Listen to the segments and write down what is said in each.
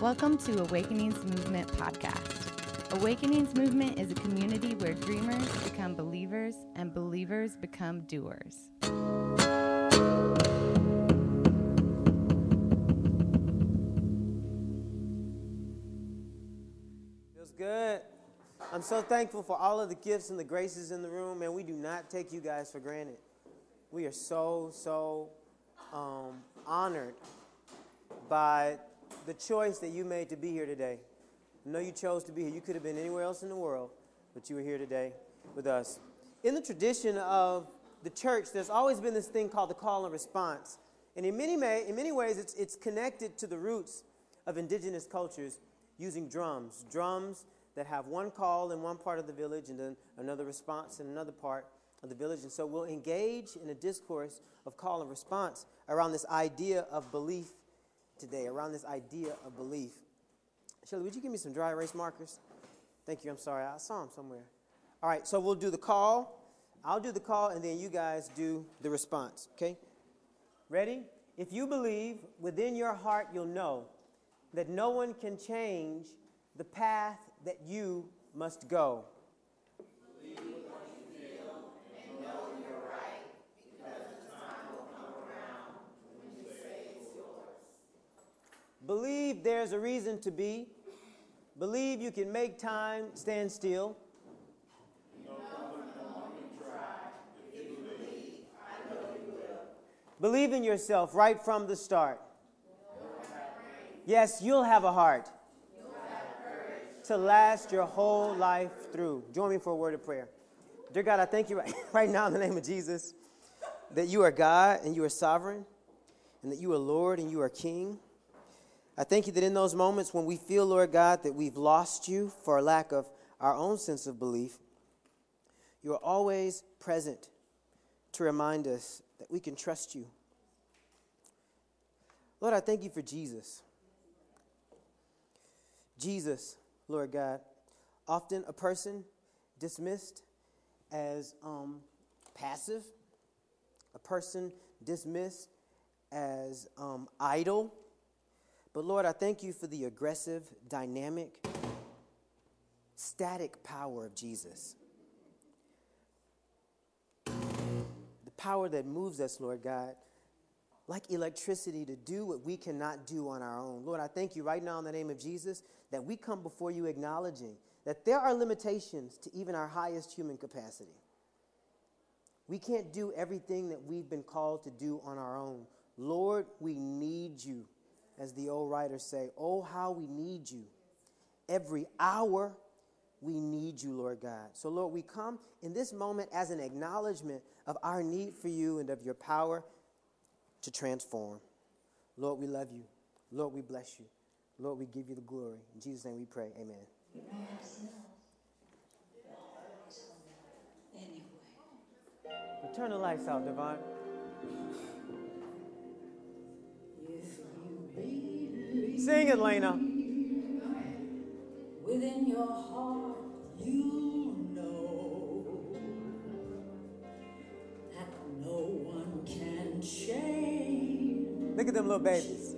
Welcome to Awakenings Movement Podcast. Awakenings Movement is a community where dreamers become believers and believers become doers. Feels good. I'm so thankful for all of the gifts and the graces in the room, and we do not take you guys for granted. We are so, so um, honored by the choice that you made to be here today. I know you chose to be here. You could have been anywhere else in the world, but you were here today with us. In the tradition of the church, there's always been this thing called the call and response. And in many, may, in many ways, it's, it's connected to the roots of indigenous cultures using drums. Drums that have one call in one part of the village and then another response in another part of the village. And so we'll engage in a discourse of call and response around this idea of belief today, around this idea of belief. Shirley, would you give me some dry erase markers? Thank you. I'm sorry. I saw them somewhere. All right, so we'll do the call. I'll do the call, and then you guys do the response, okay? Ready? If you believe within your heart, you'll know that no one can change the path that you must go. Believe there's a reason to be. Believe you can make time stand still. Believe in yourself right from the start. Yes, you'll have a heart to last your whole life through. Join me for a word of prayer. Dear God, I thank you right, right now in the name of Jesus that you are God and you are sovereign, and that you are Lord and you are King. I thank you that in those moments when we feel, Lord God, that we've lost you for a lack of our own sense of belief, you are always present to remind us that we can trust you. Lord, I thank you for Jesus. Jesus, Lord God, often a person dismissed as um, passive, a person dismissed as um, idle. But Lord, I thank you for the aggressive, dynamic, static power of Jesus. The power that moves us, Lord God, like electricity to do what we cannot do on our own. Lord, I thank you right now in the name of Jesus that we come before you acknowledging that there are limitations to even our highest human capacity. We can't do everything that we've been called to do on our own. Lord, we need you, as the old writers say. Oh, how we need you. Every hour, we need you, Lord God. So, Lord, we come in this moment as an acknowledgement of our need for you and of your power to transform. Lord, we love you. Lord, we bless you. Lord, we give you the glory. In Jesus' name we pray. Amen. But turn the lights out, Devon. Sing it, Lena. Within your heart, you know that no one can change Look at them little babies.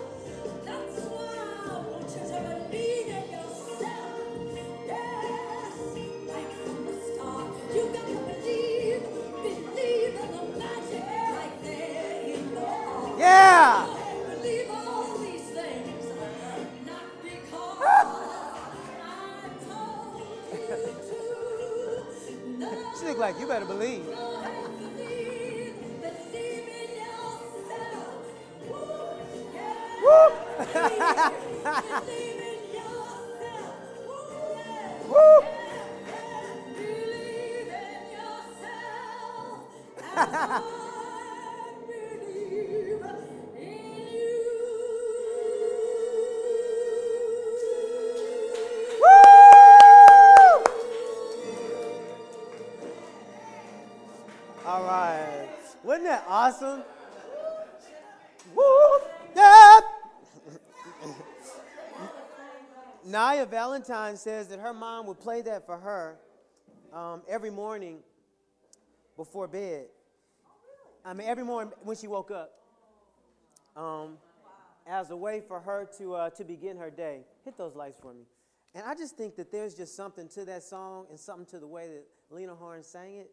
awesome? Woo! Yeah. Naya Valentine says that her mom would play that for her um, every morning before bed. I mean, every morning when she woke up, um, as a way for her to uh, to begin her day. Hit those lights for me. And I just think that there's just something to that song and something to the way that Lena Horne sang it.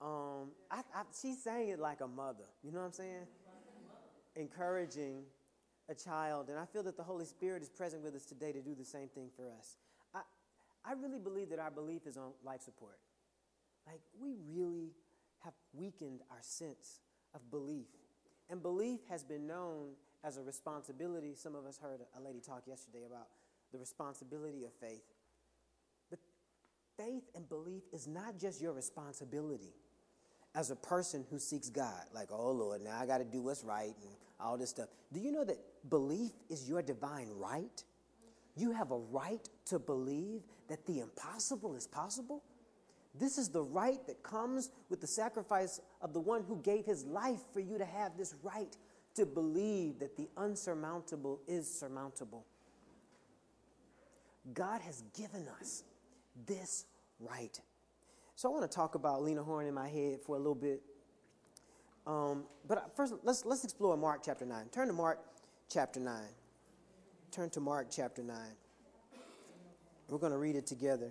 Um, I, I, she sang it like a mother. You know what I'm saying? Encouraging a child. And I feel that the Holy Spirit is present with us today to do the same thing for us. I, I really believe that our belief is on life support. Like, we really have weakened our sense of belief. And belief has been known as a responsibility. Some of us heard a lady talk yesterday about the responsibility of faith. But faith and belief is not just your responsibility as a person who seeks God. Like, oh Lord, now I got to do what's right and all this stuff. Do you know that belief is your divine right? You have a right to believe that the impossible is possible. This is the right that comes with the sacrifice of the one who gave his life for you to have this right to believe that the unsurmountable is surmountable. God has given us this right. So I want to talk about Lena Horne in my head for a little bit. Um, but first, let's, let's explore Mark chapter 9. Turn to Mark chapter 9. Turn to Mark chapter 9. We're going to read it together.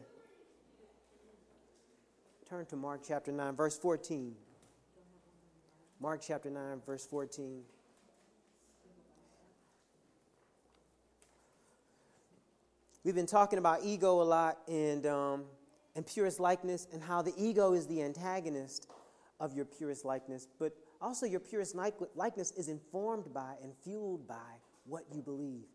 Turn to Mark chapter 9, verse 14. Mark chapter 9, verse 14. We've been talking about ego a lot and, um, and purest likeness, and how the ego is the antagonist of your purest likeness. But also, your purest like- likeness is informed by and fueled by what you believe.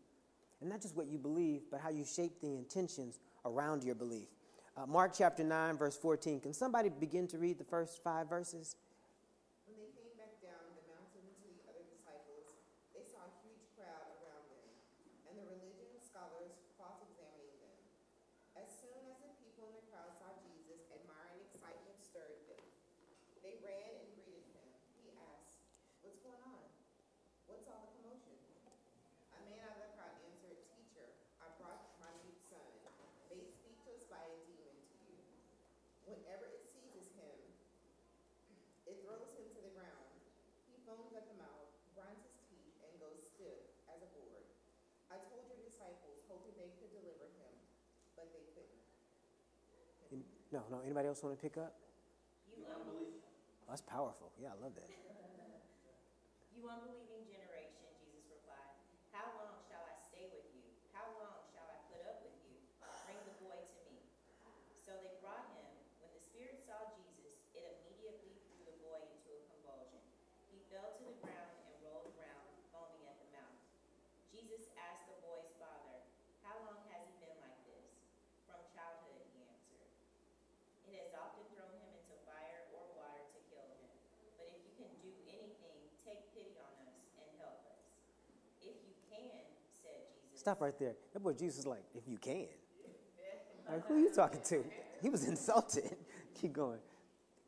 And not just what you believe, but how you shape the intentions around your belief. Uh, Mark chapter 9, verse 14. Can somebody begin to read the first five verses? When they came back down the mountain to the other disciples, they saw a huge crowd around them, and the religion scholars cross-examining them. As soon as the people in the crowd saw Jesus, admiring excitement stirred them. They ran and greeted him. He asked, What's going on? What's all the commotion? A man out of the crowd answered, Teacher, I brought my mute son. They speak to us by a demon to you. Whenever it seizes him, it throws him to the ground. He foams at the mouth, grinds his teeth, and goes stiff as a board. I told your disciples, hoping they could deliver him, but they couldn't. Any- No, no. Anybody else want to pick up? You unbelieving, Oh, that's powerful. Yeah, I love that. you unbelieving generation, Jesus replied, How long shall I stay with you? How long shall I put up with you? Bring the boy to me. So they brought him. When the spirit saw Jesus, it immediately threw the boy into a convulsion. He fell to the ground and rolled around, foaming at the mouth. Jesus asked the boy's father, How long has he been like this? From childhood, he answered. It has often thrown him into fire or water to kill him. But if you can do anything, take pity on us and help us. If you can, said Jesus. Stop right there. That boy Jesus is like, if you can. Like, who are you talking to? He was insulted. Keep going.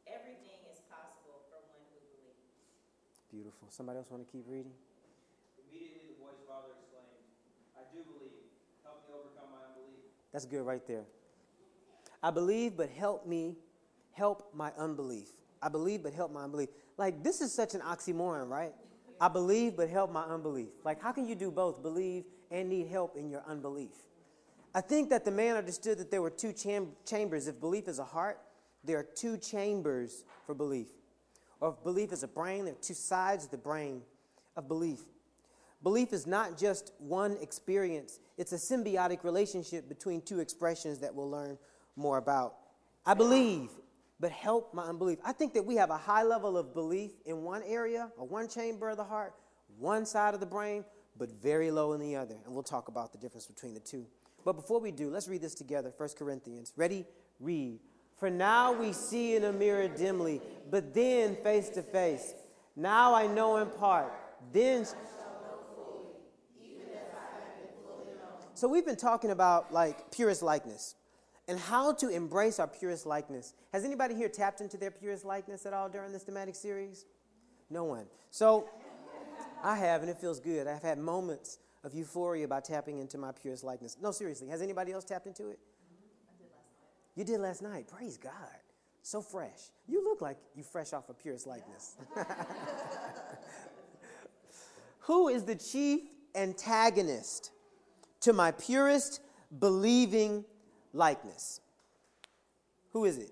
Everything is possible for one who believes. Beautiful. Somebody else want to keep reading? Immediately the boy's father exclaimed, I do believe. Help me overcome my unbelief. That's good right there. I believe, but help me help my unbelief. I believe, but help my unbelief. Like, this is such an oxymoron, right? I believe, but help my unbelief. Like, how can you do both, believe and need help in your unbelief? I think that the man understood that there were two cham- chambers. If belief is a heart, there are two chambers for belief. Or if belief is a brain, there are two sides of the brain of belief. Belief is not just one experience, it's a symbiotic relationship between two expressions that we'll learn more about. I believe, but help my unbelief. I think that we have a high level of belief in one area, or one chamber of the heart, one side of the brain, but very low in the other. And we'll talk about the difference between the two. But before we do, let's read this together 1 Corinthians. Ready? Read. For now we see in a mirror dimly, but then face to face. Now I know in part, then. So we've been talking about like purest likeness and how to embrace our purest likeness. Has anybody here tapped into their purest likeness at all during this thematic series? No one. So I have, and it feels good. I've had moments of euphoria by tapping into my purest likeness. No, seriously, has anybody else tapped into it? You did last night. Praise God. So fresh. You look like you fresh off of purest likeness. Who is the chief antagonist to my purest believing likeness? Who is it?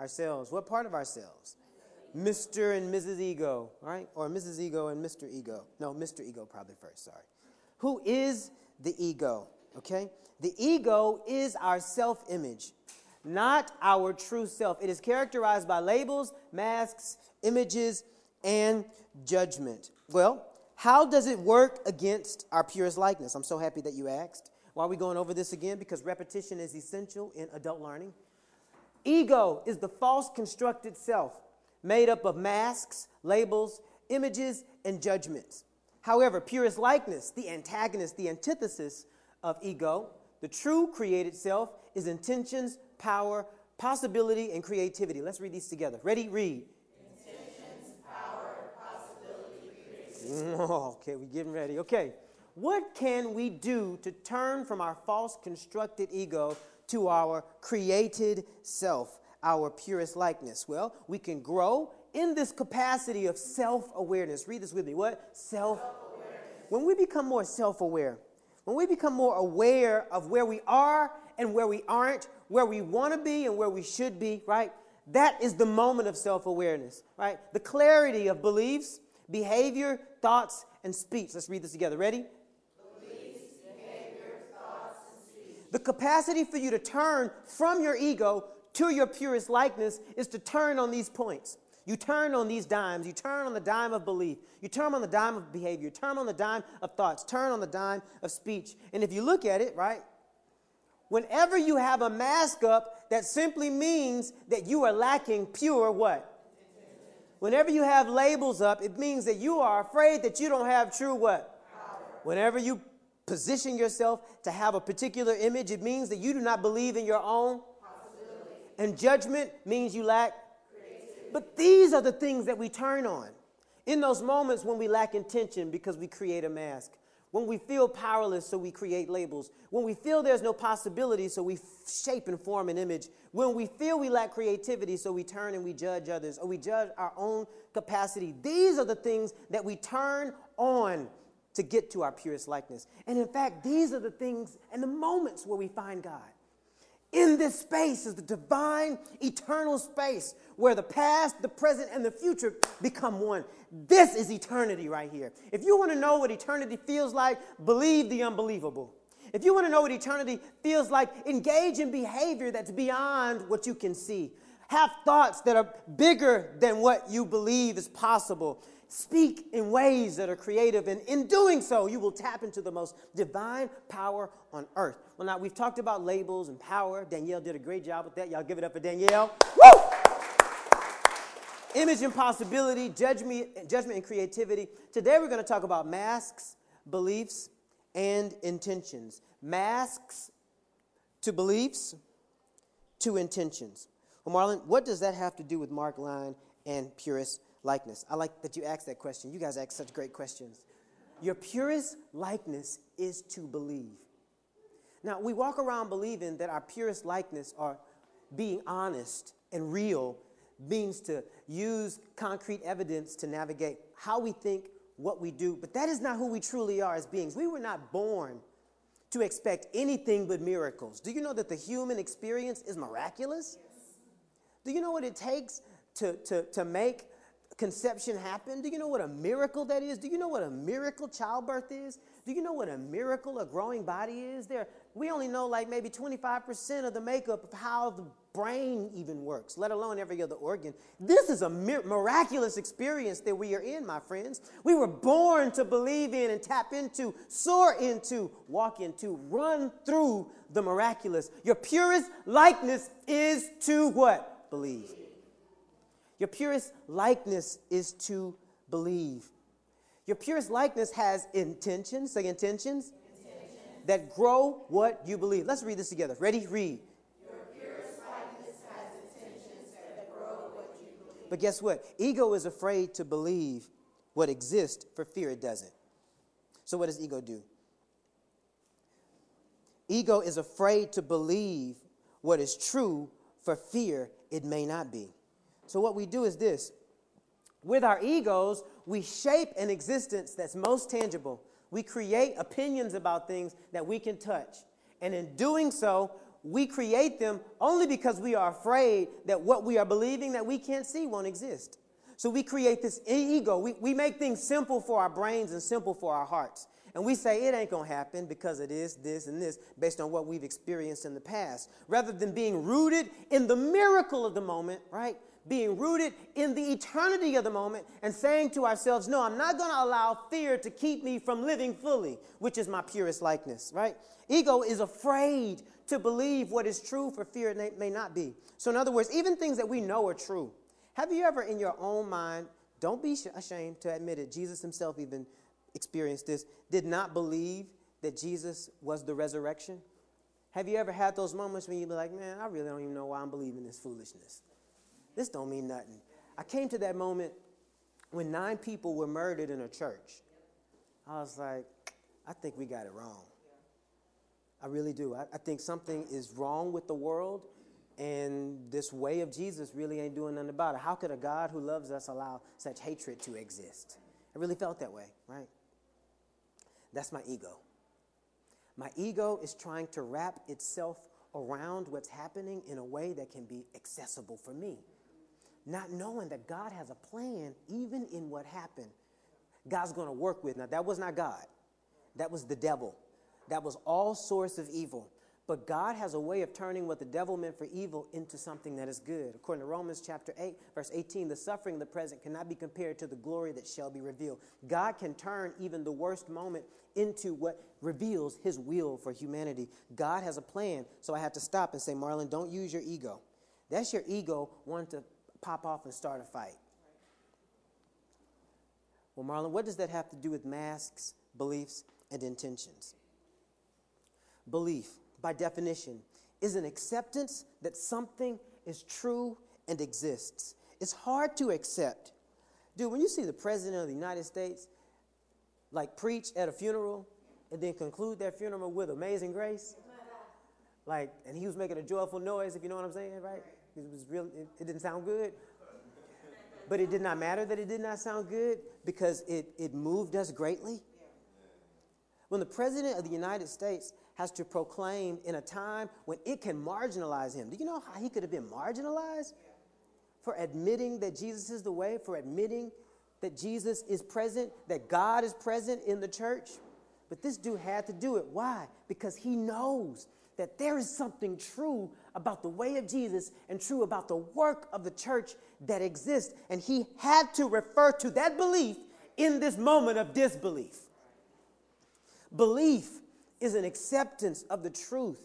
Ourselves. What part of ourselves? Mr. and Mrs. Ego, right? Or Mrs. Ego and Mr. Ego. No, Mr. Ego probably first, sorry. Who is the ego? Okay? The ego is our self image, not our true self. It is characterized by labels, masks, images, and judgment. Well, how does it work against our purest likeness? I'm so happy that you asked. Why are we going over this again? Because repetition is essential in adult learning. Ego is the false constructed self made up of masks, labels, images, and judgments. However, purest likeness, the antagonist, the antithesis of ego, the true created self, is intentions, power, possibility, and creativity. Let's read these together. Ready? Read. Intentions, power, possibility, creativity. Okay, we're getting ready. Okay. What can we do to turn from our false constructed ego to our created self? Our purest likeness? Well, we can grow in this capacity of self awareness. Read this with me. What? Self When we become more self aware, when we become more aware of where we are and where we aren't, where we want to be and where we should be, right? That is the moment of self awareness, right? The clarity of beliefs, behavior, thoughts, and speech. Let's read this together. Ready? Beliefs, behavior, thoughts, and speech. the capacity for you to turn from your ego to your purest likeness is to turn on these points. You turn on these dimes. You turn on the dime of belief. You turn on the dime of behavior. You turn on the dime of thoughts. Turn on the dime of speech. And if you look at it, right, whenever you have a mask up, that simply means that you are lacking pure what? Whenever you have labels up, it means that you are afraid that you don't have true what? Whenever you position yourself to have a particular image, it means that you do not believe in your own and judgment means you lack. But these are the things that we turn on. In those moments when we lack intention because we create a mask, when we feel powerless, so we create labels, when we feel there's no possibility, so we shape and form an image, when we feel we lack creativity, so we turn and we judge others, or we judge our own capacity. These are the things that we turn on to get to our purest likeness. And in fact, these are the things and the moments where we find God. In this space is the divine, eternal space where the past, the present, and the future become one. This is eternity right here. If you want to know what eternity feels like, believe the unbelievable. If you want to know what eternity feels like, engage in behavior that's beyond what you can see. Have thoughts that are bigger than what you believe is possible. Speak in ways that are creative, and in doing so, you will tap into the most divine power on earth. Well, now we've talked about labels and power. Danielle did a great job with that. Y'all give it up for Danielle. Woo! Image and possibility, judgment, judgment and creativity. Today we're going to talk about masks, beliefs, and intentions. Masks to beliefs, to intentions. Well, Marlon, what does that have to do with Mark Line and Purist likeness? I like that you asked that question. You guys ask such great questions. Your purest likeness is to believe. Now, we walk around believing that our purest likeness are being honest and real means to use concrete evidence to navigate how we think, what we do, but that is not who we truly are as beings. We were not born to expect anything but miracles. Do you know that the human experience is miraculous? Yes. Do you know what it takes to, to, to make conception happened? Do you know what a miracle that is? Do you know what a miracle childbirth is? Do you know what a miracle a growing body is? There, we only know like maybe 25% of the makeup of how the brain even works, let alone every other organ. This is a mir- miraculous experience that we are in, my friends. We were born to believe in and tap into, soar into, walk into, run through the miraculous. Your purest likeness is to what? Believe. Your purest likeness is to believe. Your purest likeness has intentions, say intentions, that grow what you believe. Let's read this together. Ready? Read. But guess what? Ego is afraid to believe what exists for fear it doesn't. So, what does ego do? Ego is afraid to believe what is true for fear it may not be. So, what we do is this with our egos, we shape an existence that's most tangible. We create opinions about things that we can touch. And in doing so, we create them only because we are afraid that what we are believing that we can't see won't exist. So we create this ego. We, we make things simple for our brains and simple for our hearts. And we say it ain't gonna happen because it is this and this based on what we've experienced in the past. Rather than being rooted in the miracle of the moment, right? Being rooted in the eternity of the moment and saying to ourselves, no, I'm not gonna allow fear to keep me from living fully, which is my purest likeness, right? Ego is afraid to believe what is true for fear it may- may not be. So, in other words, even things that we know are true. Have you ever, in your own mind, don't be ashamed to admit it, Jesus himself even experienced this, did not believe that Jesus was the resurrection? Have you ever had those moments when you be like, man, I really don't even know why I'm believing this foolishness? This don't mean nothing. I came to that moment when nine people were murdered in a church. I was like, I think we got it wrong. I really do. I, I think something is wrong with the world, and this way of Jesus really ain't doing nothing about it. How could a God who loves us allow such hatred to exist? I really felt that way, right? That's my ego. My ego is trying to wrap itself around what's happening in a way that can be accessible for me. Not knowing that God has a plan even in what happened. God's going to work with. Now, that was not God, that was the devil. That was all source of evil. But God has a way of turning what the devil meant for evil into something that is good. According to Romans chapter 8, verse 18, the suffering of the present cannot be compared to the glory that shall be revealed. God can turn even the worst moment into what reveals his will for humanity. God has a plan. So I had to stop and say, Marlon, don't use your ego. That's your ego wanting to pop off and start a fight. Well, Marlon, what does that have to do with masks, beliefs, and intentions? Belief, by definition, is an acceptance that something is true and exists. It's hard to accept. Dude, when you see the President of the United States like preach at a funeral and then conclude that funeral with amazing grace, like, and he was making a joyful noise, if you know what I'm saying, right? It was real, it, it didn't sound good. But it did not matter that it did not sound good because it, it moved us greatly. When the President of the United States has to proclaim in a time when it can marginalize him, do you know how he could have been marginalized? For admitting that Jesus is the way, for admitting that Jesus is present, that God is present in the church. But this dude had to do it. Why? Because he knows that there is something true about the way of Jesus and true about the work of the church that exists. And he had to refer to that belief in this moment of disbelief. Belief is an acceptance of the truth,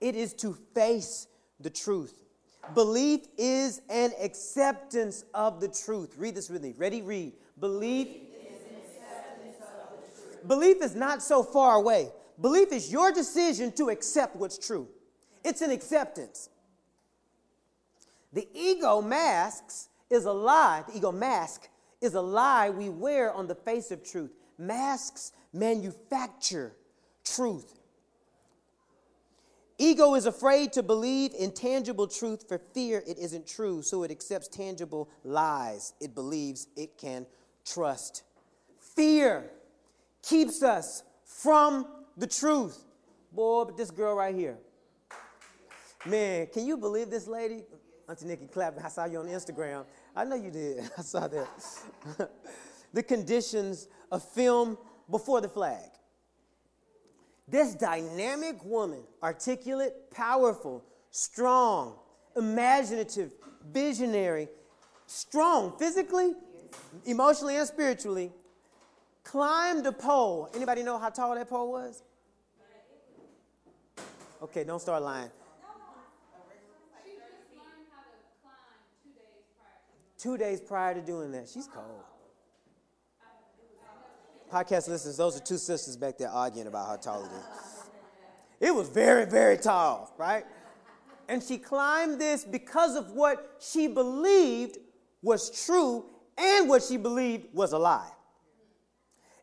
it is to face the truth. Belief is an acceptance of the truth. Read this with me. Ready? Read. Belief. Belief is not so far away. Belief is your decision to accept what's true. It's an acceptance. The ego masks is a lie. The ego mask is a lie we wear on the face of truth. Masks manufacture truth. Ego is afraid to believe in tangible truth for fear it isn't true, so it accepts tangible lies it believes it can trust. Fear keeps us from the truth. Boy, but this girl right here. Man, can you believe this lady? Auntie Nikki clapping. I saw you on Instagram. I know you did. I saw that. the conditions of film before the flag. This dynamic woman, articulate, powerful, strong, imaginative, visionary, strong physically, emotionally, and spiritually, climbed a pole. Anybody know how tall that pole was? Okay, don't start lying. Two days prior to doing that. She's cold. Podcast listeners, those are two sisters back there arguing about how tall it is. It was very, very tall, right? And she climbed this because of what she believed was true and what she believed was a lie.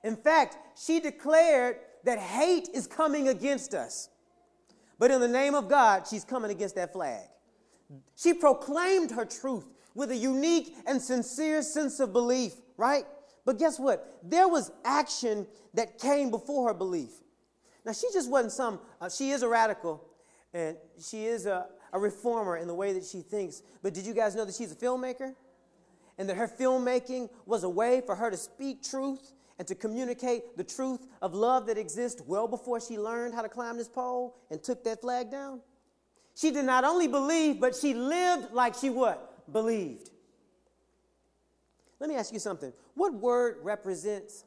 In fact, she declared that hate is coming against us. But in the name of God, she's coming against that flag. She proclaimed her truth with a unique and sincere sense of belief, right? But guess what? There was action that came before her belief. Now, she just wasn't some, uh, she is a radical and she is a, a reformer in the way that she thinks. But did you guys know that she's a filmmaker? And that her filmmaking was a way for her to speak truth and to communicate the truth of love that exists well before she learned how to climb this pole and took that flag down? She did not only believe, but she lived like she what? Believed. Let me ask you something. What word represents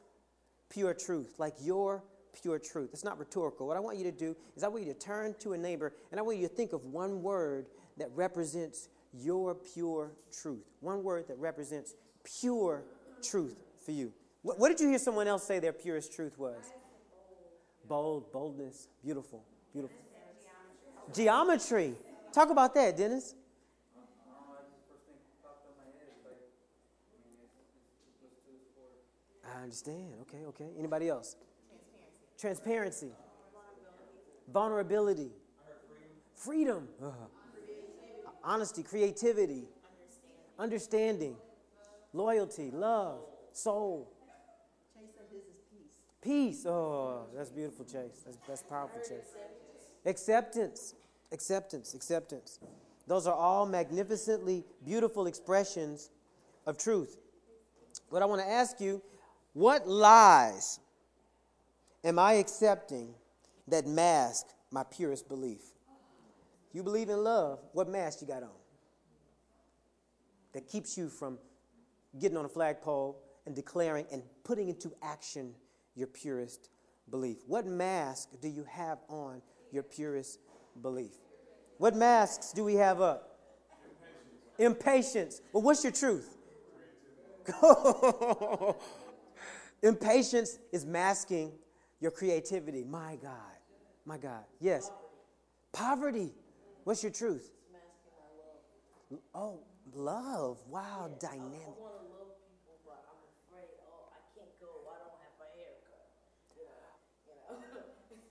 pure truth, like your pure truth? It's not rhetorical. What I want you to do is I want you to turn to a neighbor and I want you to think of one word that represents your pure truth. One word that represents pure truth for you. What, what did you hear someone else say their purest truth was? Bold, boldness, beautiful, beautiful. Geometry. Talk about that, Dennis. Understand. Okay, okay. Anybody else? Transparency. Vulnerability. Freedom. Uh-huh. Honesty, creativity, understanding, loyalty, love, soul. Peace. Peace. Oh, that's beautiful, Chase. That's, that's powerful, Chase. Acceptance. Acceptance. Acceptance. Those are all magnificently beautiful expressions of truth. What I want to ask you what lies am I accepting that mask my purest belief? You believe in love, what mask you got on? That keeps you from getting on a flagpole and declaring and putting into action your purest belief. What mask do you have on your purest belief? What masks do we have up? Impatience. Impatience. Well, what's your truth? Impatience is masking your creativity. My God. My God. Yes. Poverty. What's your truth? Oh, love. Wow, dynamic.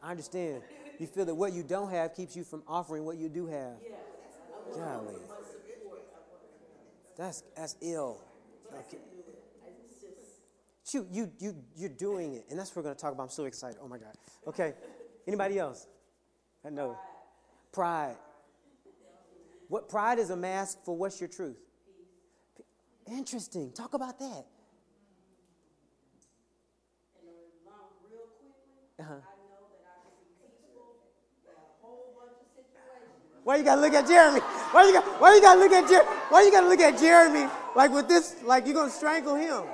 I understand. You feel that what you don't have keeps you from offering what you do have. Golly. That's that's ill. Okay. Shoot, you you you're doing it, and that's what we're gonna talk about. I'm so excited. Oh my God. Okay. Anybody else? Know. Pride. What pride is a mask for what's your truth? Interesting. Talk about that. Uh-huh. Why you gotta look at Jeremy? Why you got why you gotta look at Jeremy? Why you gotta look at Jeremy like with this, like you're gonna strangle him?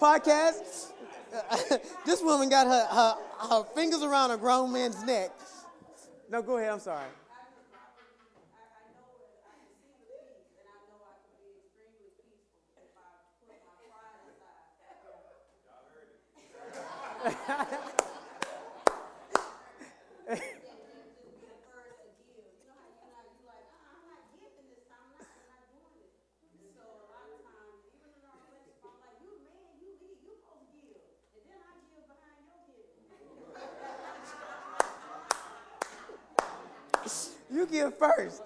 Podcast. this woman got her, her, her fingers around a grown man's neck. No, go ahead, I'm sorry. give first.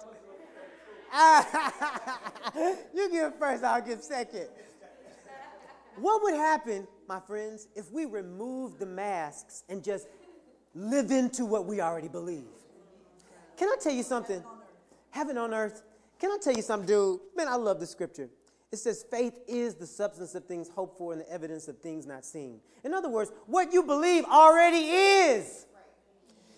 you give first, I'll give second. What would happen, my friends, if we removed the masks and just live into what we already believe? Can I tell you something? Heaven on earth. Can I tell you something, dude? Man, I love the scripture. It says faith is the substance of things hoped for and the evidence of things not seen. In other words, what you believe already is.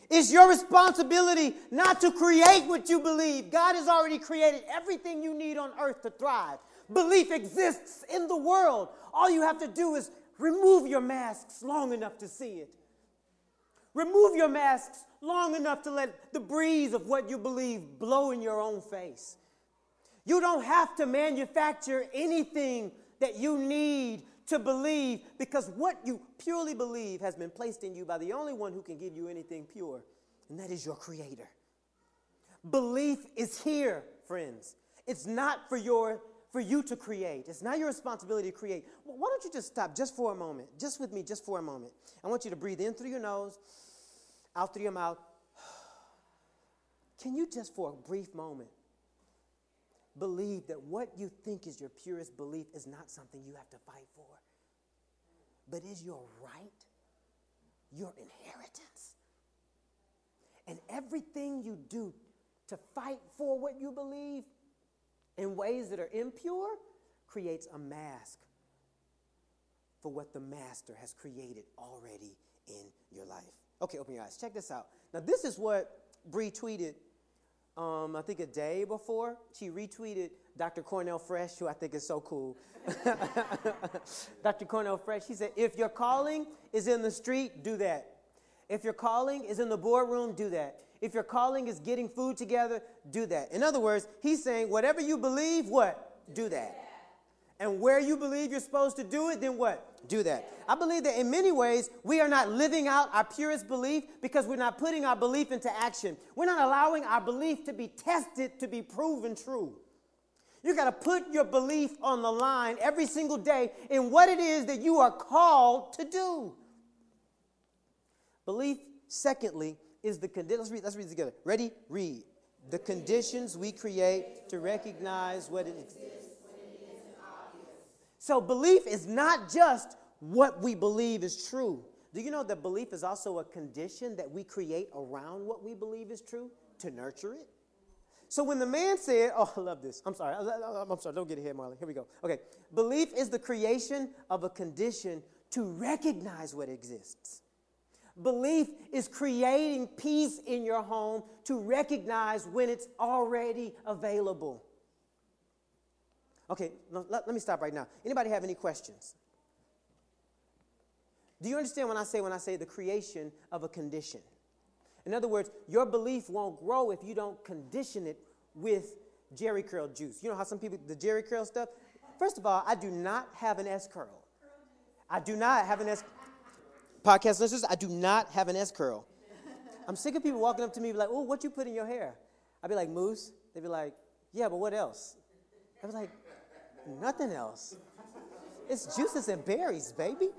It's your responsibility not to create what you believe. God has already created everything you need on earth to thrive. Belief exists in the world. All you have to do is remove your masks long enough to see it. Remove your masks long enough to let the breeze of what you believe blow in your own face. You don't have to manufacture anything that you need to believe because what you purely believe has been placed in you by the only one who can give you anything pure, and that is your Creator. Belief is here, friends. It's not for your for you to create. It's not your responsibility to create. Well, why don't you just stop just for a moment? Just with me, just for a moment. I want you to breathe in through your nose, out through your mouth. Can you just for a brief moment believe that what you think is your purest belief is not something you have to fight for, but is your right, your inheritance? And everything you do to fight for what you believe in ways that are impure creates a mask for what the master has created already in your life. Okay, open your eyes. Check this out. Now, this is what Bree tweeted, um, I think a day before. She retweeted Dr. Cornell Fresh, who I think is so cool. Dr. Cornell Fresh, he said, if your calling is in the street, do that. If your calling is in the boardroom, do that. If your calling is getting food together, do that. In other words, he's saying, whatever you believe, what? Do that. And where you believe you're supposed to do it, then what? Do that. I believe that in many ways, we are not living out our purest belief because we're not putting our belief into action. We're not allowing our belief to be tested to be proven true. You got to put your belief on the line every single day in what it is that you are called to do. Belief, secondly, is the condition. Let's read, let's read together. Ready? Read. The conditions we create to recognize what it exists. So belief is not just what we believe is true. Do you know that belief is also a condition that we create around what we believe is true to nurture it? So when the man said, Oh, I love this. I'm sorry. I'm sorry. Don't get ahead, Marley. Here we go. Okay. Belief is the creation of a condition to recognize what exists. Belief is creating peace in your home to recognize when it's already available. Okay, let, let, me stop right now. Anybody have any questions? Do you understand when I say when I say the creation of a condition? In other words, your belief won't grow if you don't condition it with Jheri curl juice. You know how some people the Jheri curl stuff? First of all, I do not have an S curl. I do not have an S podcast listeners, I do not have an S curl. I'm sick of people walking up to me be like, "Oh, what you put in your hair?" I'd be like, "Mousse." They'd be like, "Yeah, but what else?" I was like, "Nothing else. It's juices and berries, baby.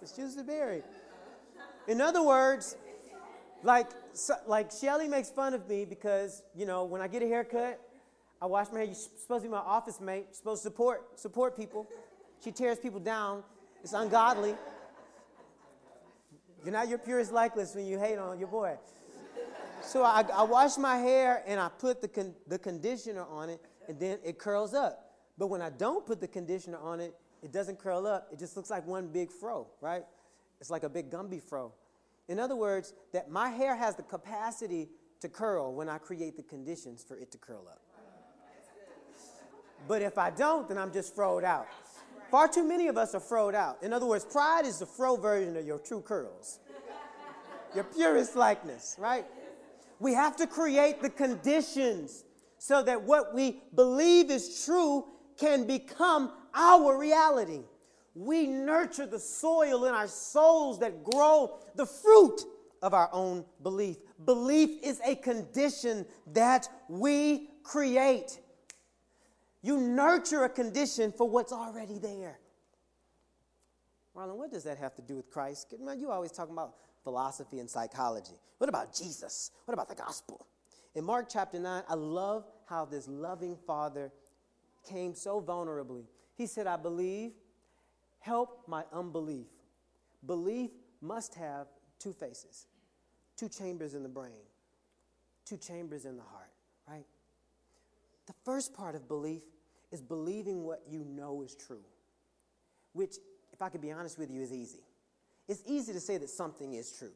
It's juices and berries." In other words, like so, like Shelly makes fun of me because you know when I get a haircut, I wash my hair. You're supposed to be my office mate. You're supposed to support support people. She tears people down. It's ungodly. You're not your purest likeness when you hate on your boy. So I, I wash my hair and I put the, con- the conditioner on it, and then it curls up. But when I don't put the conditioner on it, it doesn't curl up. It just looks like one big fro, right? It's like a big Gumby fro. In other words, that my hair has the capacity to curl when I create the conditions for it to curl up. But if I don't, then I'm just froed out. Far too many of us are froed out. In other words, pride is the fro version of your true curls, your purest likeness, right? We have to create the conditions so that what we believe is true can become our reality. We nurture the soil in our souls that grow the fruit of our own belief. Belief is a condition that we create. You nurture a condition for what's already there. Marlon, what does that have to do with Christ? You always talking about philosophy and psychology. What about Jesus? What about the gospel? In Mark chapter 9, I love how this loving father came so vulnerably. He said, I believe, help my unbelief. Belief must have two faces, two chambers in the brain, two chambers in the heart, right? The first part of belief is believing what you know is true, which, if I could be honest with you, is easy. It's easy to say that something is true.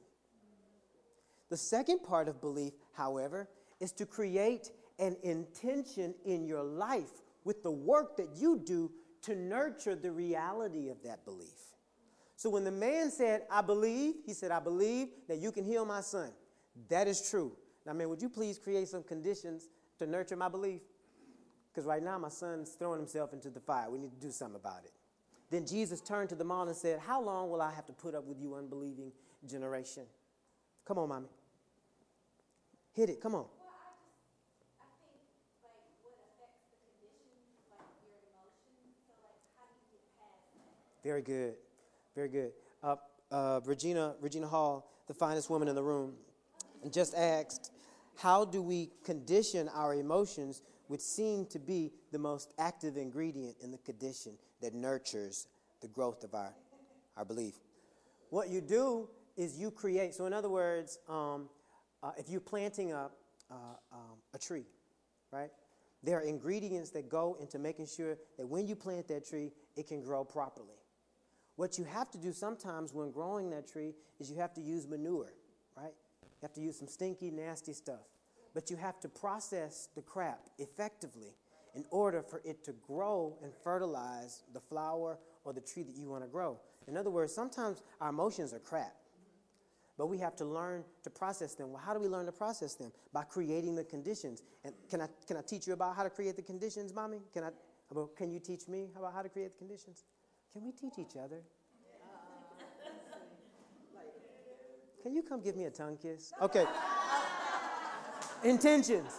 The second part of belief, however, is to create an intention in your life with the work that you do to nurture the reality of that belief. So when the man said, I believe, he said, I believe that you can heal my son. That is true. Now, man, would you please create some conditions to nurture my belief? Because right now my son's throwing himself into the fire. We need to do something about it. Then Jesus turned to the mom and said, How long will I have to put up with you, unbelieving generation? Come on, mommy. Hit it. Come on. Well, I just, I think, like, what affects the condition, like, your emotions, so, like, how do you get past that? Very good. Very good. Uh, uh, Regina, Regina Hall, the finest woman in the room, just asked, How do we condition our emotions, which seem to be the most active ingredient in the condition that nurtures the growth of our, our belief? What you do is you create, so in other words, um, uh, if you're planting a, uh, um, a tree, right? There are ingredients that go into making sure that when you plant that tree, it can grow properly. What you have to do sometimes when growing that tree is you have to use manure, right? You have to use some stinky, nasty stuff. But you have to process the crap effectively in order for it to grow and fertilize the flower or the tree that you want to grow. In other words, sometimes our emotions are crap, but we have to learn to process them. Well, how do we learn to process them? By creating the conditions. And can I, can I teach you about how to create the conditions, mommy? Can, I, can you teach me about how to create the conditions? Can we teach each other? Can you come give me a tongue kiss? Okay. Intentions.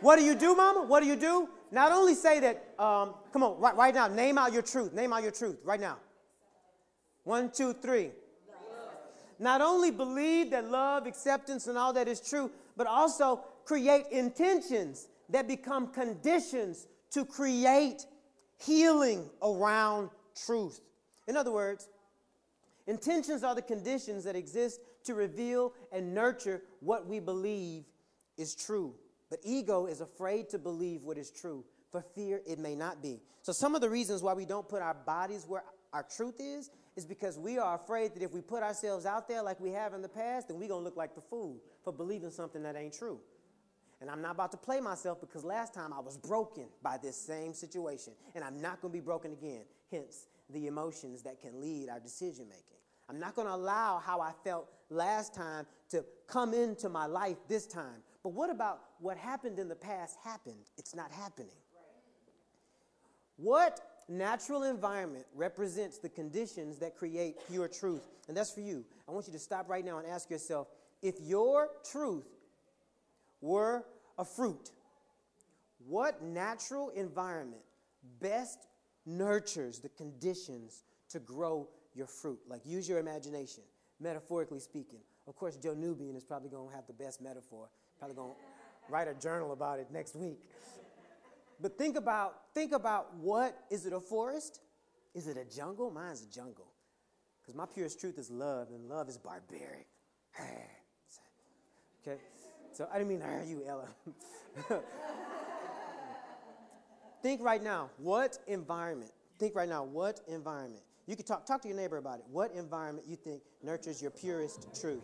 What do you do, mama? What do you do? Not only say that, um, come on, right, right now, name out your truth. Name out your truth right now. One, two, three. Not only believe that love, acceptance, and all that is true, but also create intentions that become conditions to create healing around truth. In other words, intentions are the conditions that exist to reveal and nurture what we believe is true. But ego is afraid to believe what is true for fear it may not be. So, some of the reasons why we don't put our bodies where our truth is is because we are afraid that if we put ourselves out there like we have in the past, then we're going to look like the fool for believing something that ain't true. And I'm not about to play myself because last time I was broken by this same situation, and I'm not going to be broken again. Hence, the emotions that can lead our decision making. I'm not going to allow how I felt last time to come into my life this time. But what about what happened in the past happened? It's not happening. What natural environment represents the conditions that create pure truth? And that's for you. I want you to stop right now and ask yourself if your truth were a fruit, what natural environment best nurtures the conditions to grow your fruit? Like, use your imagination, metaphorically speaking. Of course, Joe Nubian is probably going to have the best metaphor. Probably going to write a journal about it next week. But think about think about what is it a forest? Is it a jungle? Mine's a jungle. Because my purest truth is love, and love is barbaric. Okay? So I didn't mean hurt you, Ella. think right now, what environment? Think right now, what environment? You could talk talk to your neighbor about it. What environment you think nurtures your purest truth?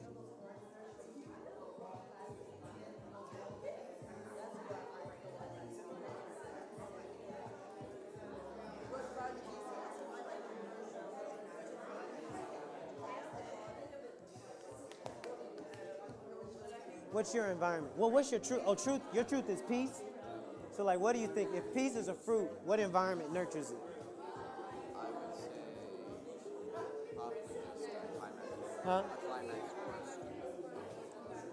What's your environment? Well, what's your truth? Oh, truth. Your truth is peace. So, like, what do you think? If peace is a fruit, what environment nurtures it? I would say probably just a climax. Huh? Climax forest.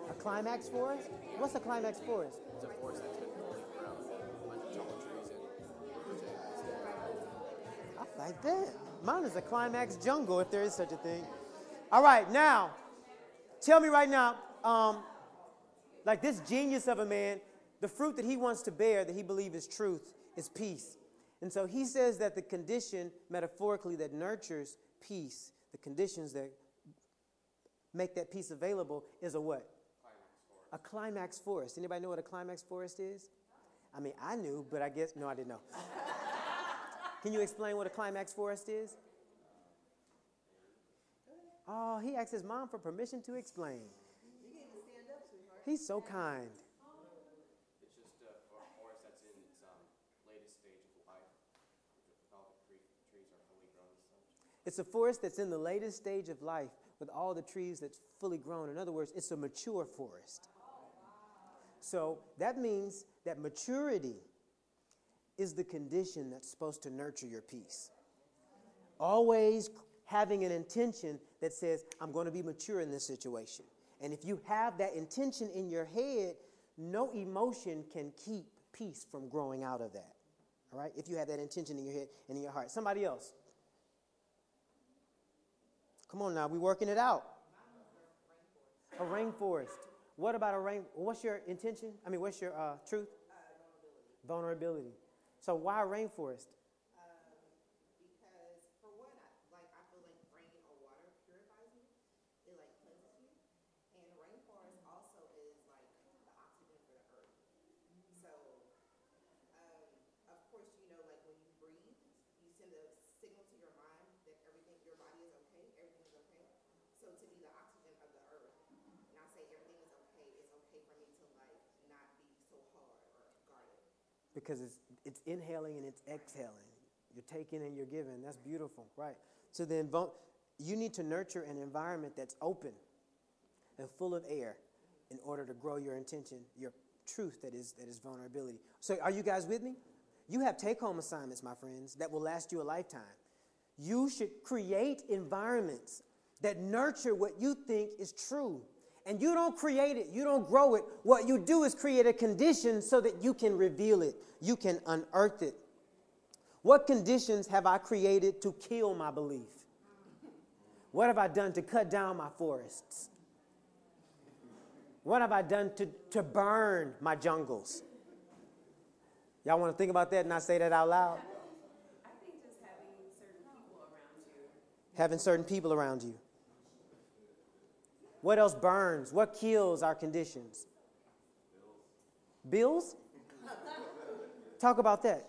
A climax forest? What's a climax forest? It's a forest that's been fully grown. A bunch of tall trees and I like that. Mine is a climax jungle, if there is such a thing. All right, now, tell me right now, um, like this genius of a man, the fruit that he wants to bear, that he believes is truth, is peace. And so he says that the condition, metaphorically, that nurtures peace, the conditions that make that peace available, is a what? A climax forest. Anybody know what a climax forest is? I mean, I knew, but I guess, no, I didn't know. Can you explain what a climax forest is? Oh, he asked his mom for permission to explain. He's so kind. It's just a for- forest that's in its um, latest stage of life. with All the tree, trees are fully grown. It's a forest that's in the latest stage of life with all the trees that's fully grown. In other words, it's a mature forest. So that means that maturity is the condition that's supposed to nurture your peace. Always having an intention that says, I'm going to be mature in this situation. And if you have that intention in your head, no emotion can keep peace from growing out of that. All right? If you have that intention in your head and in your heart. Somebody else. Come on now, we working it out. A rainforest. What about a rain? What's your intention? I mean, what's your uh, truth? vulnerability. So why a rainforest? because for one, I, like I feel like rain or water purifies you. It like cleanses you, and rainforest also is like the oxygen for the earth. So, um, of course, you know, like when you breathe, you send a signal to your mind that everything, your body is okay, everything is okay. So to be the oxygen of the earth, and I say everything is okay, it's okay for me to like not be so hard or guarded. Because it's it's inhaling and it's exhaling. You're taking and you're giving. That's beautiful, right? So then, you need to nurture an environment that's open and full of air in order to grow your intention, your truth that is that is vulnerability. So, are you guys with me? You have take-home assignments, my friends, that will last you a lifetime. You should create environments that nurture what you think is true. And you don't create it, you don't grow it. What you do is create a condition so that you can reveal it, you can unearth it. What conditions have I created to kill my belief? What have I done to cut down my forests? What have I done to, to burn my jungles? Y'all want to think about that and not say that out loud? I think just having certain people around you. Having certain people around you. What else burns? What kills our conditions? Bills? Talk about that.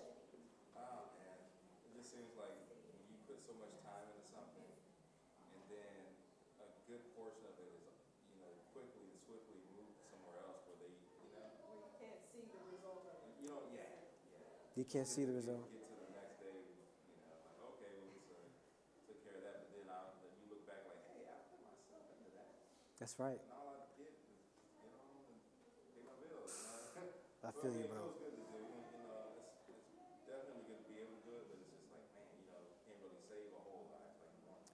You can't see the you put so much time a right. life like you want.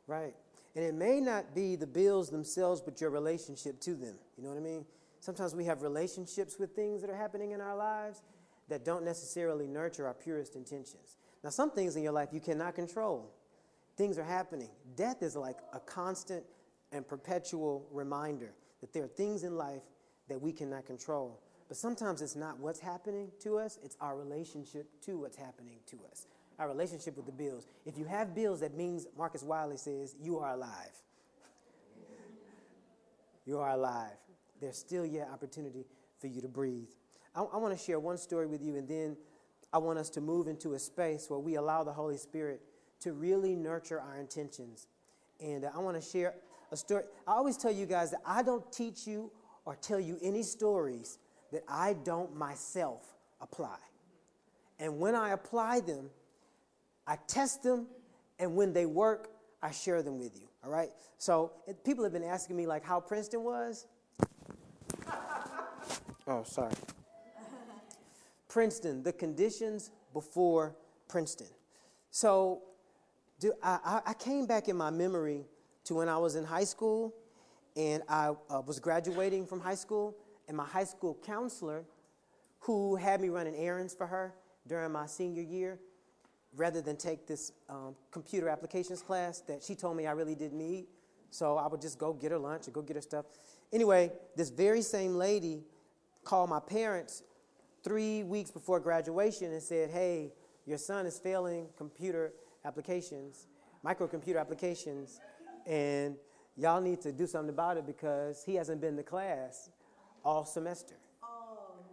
Right. And it may not be the bills themselves, but your relationship to them. You know what I mean? Sometimes we have relationships with things that are happening in our lives that don't necessarily nurture our purest intentions. Now, some things in your life you cannot control. Things are happening. Death is like a constant and perpetual reminder that there are things in life that we cannot control. But sometimes it's not what's happening to us, it's our relationship to what's happening to us. Our relationship with the bills. If you have bills, that means, Marcus Wiley says, you are alive. You are alive. There's still yet opportunity for you to breathe. I, I want to share one story with you, and then I want us to move into a space where we allow the Holy Spirit to really nurture our intentions. And uh, I want to share a story. I always tell you guys that I don't teach you or tell you any stories that I don't myself apply. And when I apply them, I test them, and when they work, I share them with you. All right? So people have been asking me, like, how Princeton was. oh, sorry. Princeton, the conditions before Princeton. So do, I- I came back in my memory to when I was in high school and I uh, was graduating from high school, and my high school counselor, who had me running errands for her during my senior year, rather than take this um, computer applications class that she told me I really didn't need. So I would just go get her lunch or go get her stuff. Anyway, this very same lady called my parents three weeks before graduation and said, Hey, your son is failing computer applications, microcomputer applications, and y'all need to do something about it because he hasn't been to class all semester. Oh,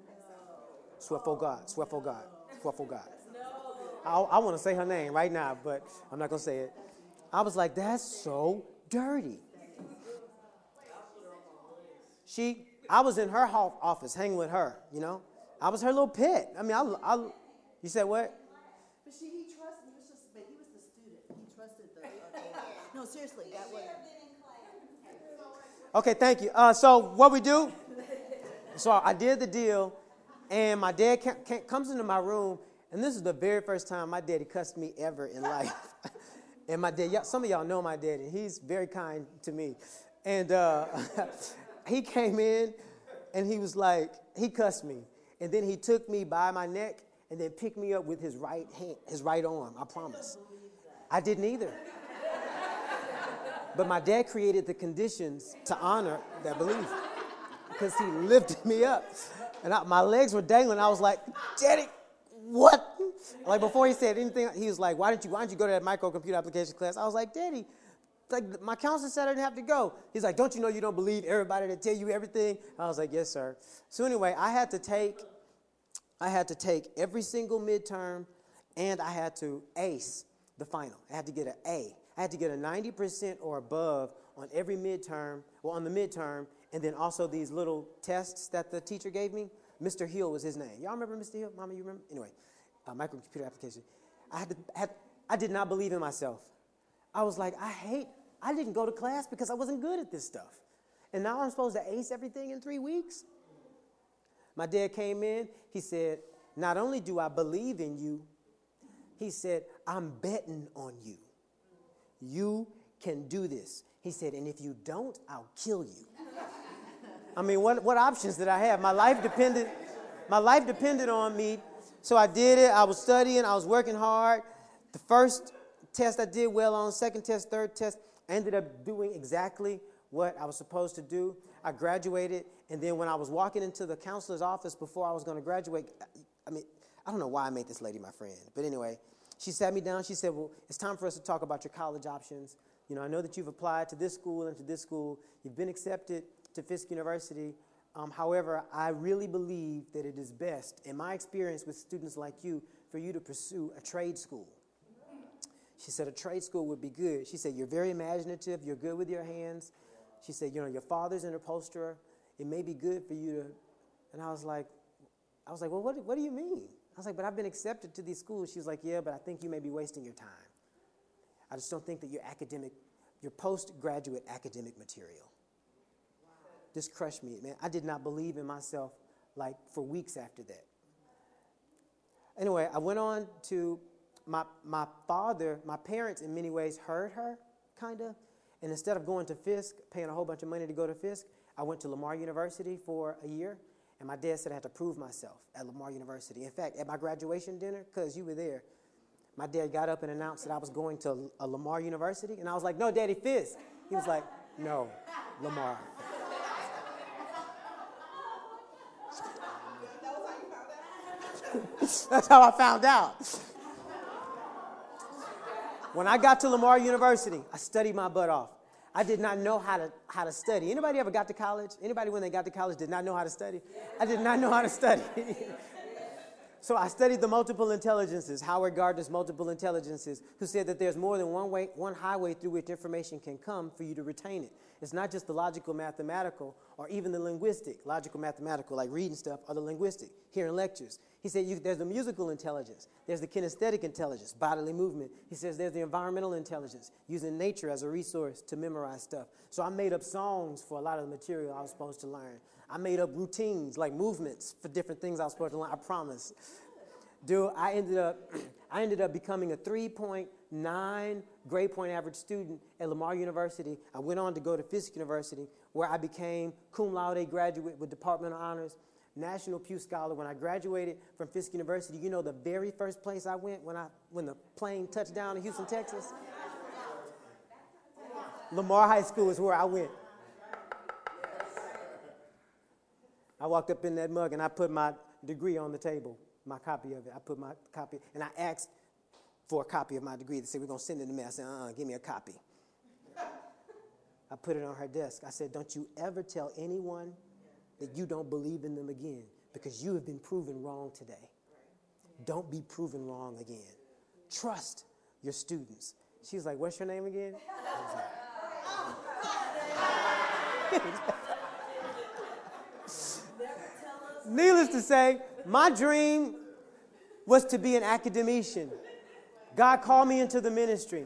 no. For God, sweat for God, sweat for God. No. I, want to say her name right now, but I'm not going to say it. I was like, that's so dirty. She, I was in her office hanging with her, you know? I was her little pet. I mean, I, I you said what? But she no, seriously, that was. Okay, thank you. Uh, so what we do? So I did the deal, and my dad ca- ca- comes into my room, and this is the very first time my daddy cussed me ever in life. and my dad, y'all- some of y'all know my daddy. He's very kind to me, and uh, he came in, and he was like, he cussed me, and then he took me by my neck, and then picked me up with his right hand, his right arm. I promise. I didn't either. But my dad created the conditions to honor that belief because he lifted me up. And I, my legs were dangling. I was like, Daddy, what? Like before he said anything, he was like, Why didn't you, why didn't you go to that microcomputer application class? I was like, Daddy, like my counselor said I didn't have to go. He's like, Don't you know you don't believe everybody that tell you everything? I was like, Yes, sir. So anyway, I had to take, I had to take every single midterm and I had to ace the final. I had to get an A. I had to get a 90% or above on every midterm, well, on the midterm, and then also these little tests that the teacher gave me. Mr. Hill was his name. Y'all remember Mr. Hill? Mama, you remember? Anyway, uh, microcomputer application. I, had to, had, I did not believe in myself. I was like, I hate, I didn't go to class because I wasn't good at this stuff. And now I'm supposed to ace everything in three weeks? My dad came in, he said, Not only do I believe in you, he said, I'm betting on you. You can do this. He said, and if you don't, I'll kill you. I mean, what, what options did I have? My life depended, my life depended on me. So I did it. I was studying, I was working hard. The first test I did well on, second test, third test, I ended up doing exactly what I was supposed to do. I graduated, and then when I was walking into the counselor's office before I was going to graduate, I mean, I don't know why I made this lady my friend, but anyway, she sat me down. She said, Well, it's time for us to talk about your college options. You know, I know that you've applied to this school and to this school. You've been accepted to Fisk University. Um, however, I really believe that it is best, in my experience with students like you, for you to pursue a trade school. She said, A trade school would be good. She said, You're very imaginative. You're good with your hands. She said, You know, your father's an upholsterer. It may be good for you to. And I was like, I was like, Well, what, what do you mean? I was like, but I've been accepted to these schools. She was like, yeah, but I think you may be wasting your time. I just don't think that your academic, your postgraduate academic material. This crushed me, man. I did not believe in myself like for weeks after that. Anyway, I went on to my my father, my parents in many ways heard her, kind of. And instead of going to Fisk, paying a whole bunch of money to go to Fisk, I went to Lamar University for a year. And my dad said I had to prove myself at Lamar University. In fact, at my graduation dinner, because you were there, my dad got up and announced that I was going to a Lamar University. And I was like, no, Daddy Fisk. He was like, no, Lamar. That's how I found out. When I got to Lamar University, I studied my butt off. I did not know how to, how to study. Anybody ever got to college? Anybody when they got to college did not know how to study? I did not know how to study. so I studied the multiple intelligences, Howard Gardner's multiple intelligences, who said that there's more than one way, one highway through which information can come for you to retain it. It's not just the logical, mathematical, or even the linguistic, logical, mathematical, like reading stuff, or the linguistic, hearing lectures. He said you, there's the musical intelligence, there's the kinesthetic intelligence, bodily movement. He says there's the environmental intelligence, using nature as a resource to memorize stuff. So I made up songs for a lot of the material I was supposed to learn. I made up routines, like movements for different things I was supposed to learn. I promise. Dude, I ended up, I ended up becoming a 3.9 grade point average student at Lamar University. I went on to go to Fisk University, where I became cum laude graduate with departmental honors, National Pew Scholar. When I graduated from Fisk University, you know the very first place I went when I when the plane touched down in Houston, Texas. Lamar High School is where I went. I walked up in that mug and I put my degree on the table my copy of it. I put my copy, and I asked for a copy of my degree. They said, We're going to send it to me. I said, Uh uh give me a copy. I put it on her desk. I said, Don't you ever tell anyone that you don't believe in them again because you have been proven wrong today. Don't be proven wrong again. Trust your students. She's like, What's your name again? Needless to say, my dream was to be an academician. God called me into the ministry,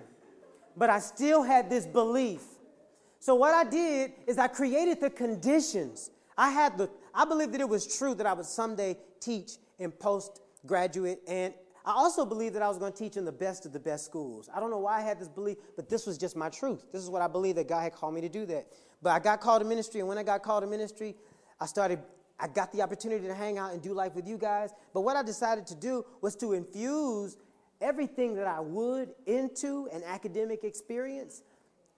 but I still had this belief. So what I did is I created the conditions. I had the I believed that it was true that I would someday teach in postgraduate and I also believed that I was going to teach in the best of the best schools. I don't know why I had this belief, but this was just my truth. This is what I believe that God had called me to do that. But I got called to ministry, and when I got called to ministry, I started, I got the opportunity to hang out and do life with you guys. But what I decided to do was to infuse everything that I would into an academic experience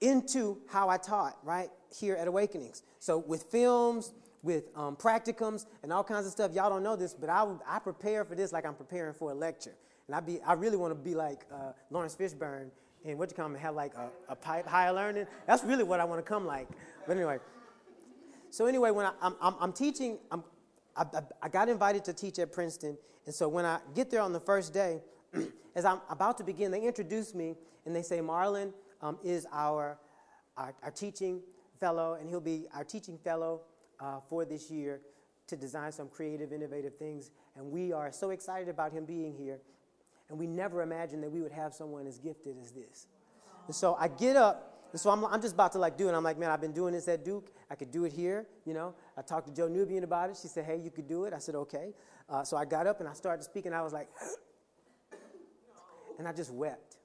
into how I taught, right, here at Awakenings. So with films, with um, practicums and all kinds of stuff. Y'all don't know this, but I, I prepare for this like I'm preparing for a lecture. And I, be, I really want to be like uh, Laurence Fishburne and what you call him, have like a, a pipe higher learning. That's really what I want to come like. But anyway, so anyway, when I, am I'm, I'm teaching, I'm, I, I, I got invited to teach at Princeton. And so when I get there on the first day, as I'm about to begin, they introduce me and they say, Marlon um, is our, our, our teaching fellow, and he'll be our teaching fellow uh, for this year to design some creative, innovative things. And we are so excited about him being here. And we never imagined that we would have someone as gifted as this. And so I get up, and so I'm, I'm just about to like do it. I'm like, man, I've been doing this at Duke. I could do it here, you know. I talked to Joe Nubian about it. She said, hey, you could do it. I said, okay. Uh, so I got up and I started speaking. I was like, and I just wept.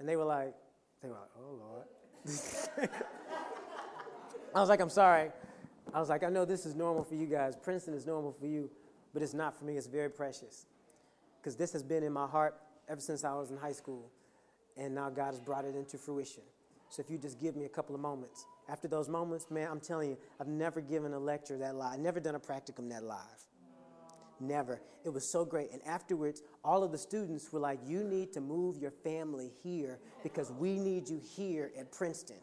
And they were like, they were like, oh, Lord. I was like, I'm sorry. I was like, I know this is normal for you guys. Princeton is normal for you, but it's not for me. It's very precious. Because this has been in my heart ever since I was in high school. And now God has brought it into fruition. So if you just give me a couple of moments. After those moments, man, I'm telling you, I've never given a lecture that live. I've never done a practicum that live. Never. It was so great. And afterwards, all of the students were like, You need to move your family here because we need you here at Princeton.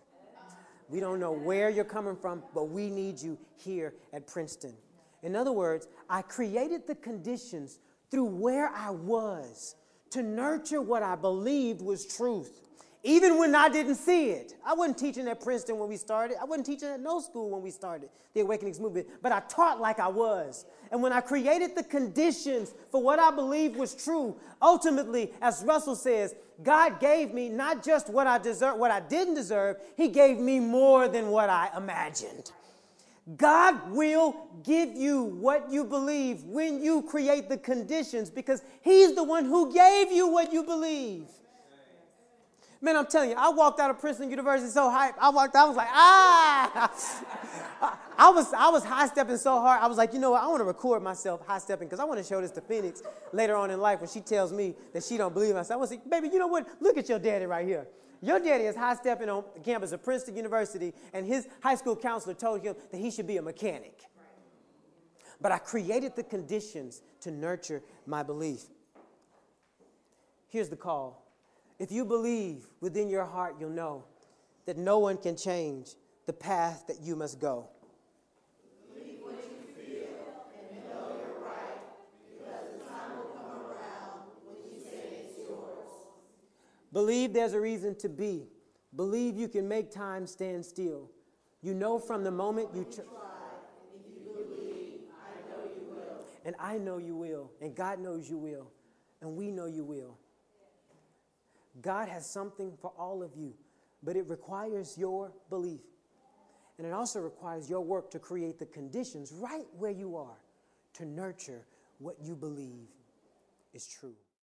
We don't know where you're coming from, but we need you here at Princeton. In other words, I created the conditions through where I was to nurture what I believed was truth. Even when I didn't see it. I wasn't teaching at Princeton when we started. I wasn't teaching at no school when we started the Awakenings movement, but I taught like I was. And when I created the conditions for what I believed was true, ultimately, as Russell says, God gave me not just what I deserve, what I didn't deserve, He gave me more than what I imagined. God will give you what you believe when you create the conditions because He's the one who gave you what you believe. Man, I'm telling you, I walked out of Princeton University so hyped. I walked out, I was like, ah! I was, I was high stepping so hard. I was like, you know what? I want to record myself high stepping because I want to show this to Phoenix later on in life when she tells me that she don't believe myself. I to say, baby, you know what? Look at your daddy right here. Your daddy is high stepping on the campus of Princeton University, and his high school counselor told him that he should be a mechanic. But I created the conditions to nurture my belief. Here's the call if you believe within your heart, you'll know that no one can change the path that you must go. Believe what you feel and know you're right because the time will come around when you say it's yours. Believe there's a reason to be. Believe you can make time stand still. You know from the moment you try. And I know you will. And God knows you will. And we know you will. God has something for all of you, but it requires your belief. And it also requires your work to create the conditions right where you are to nurture what you believe is true.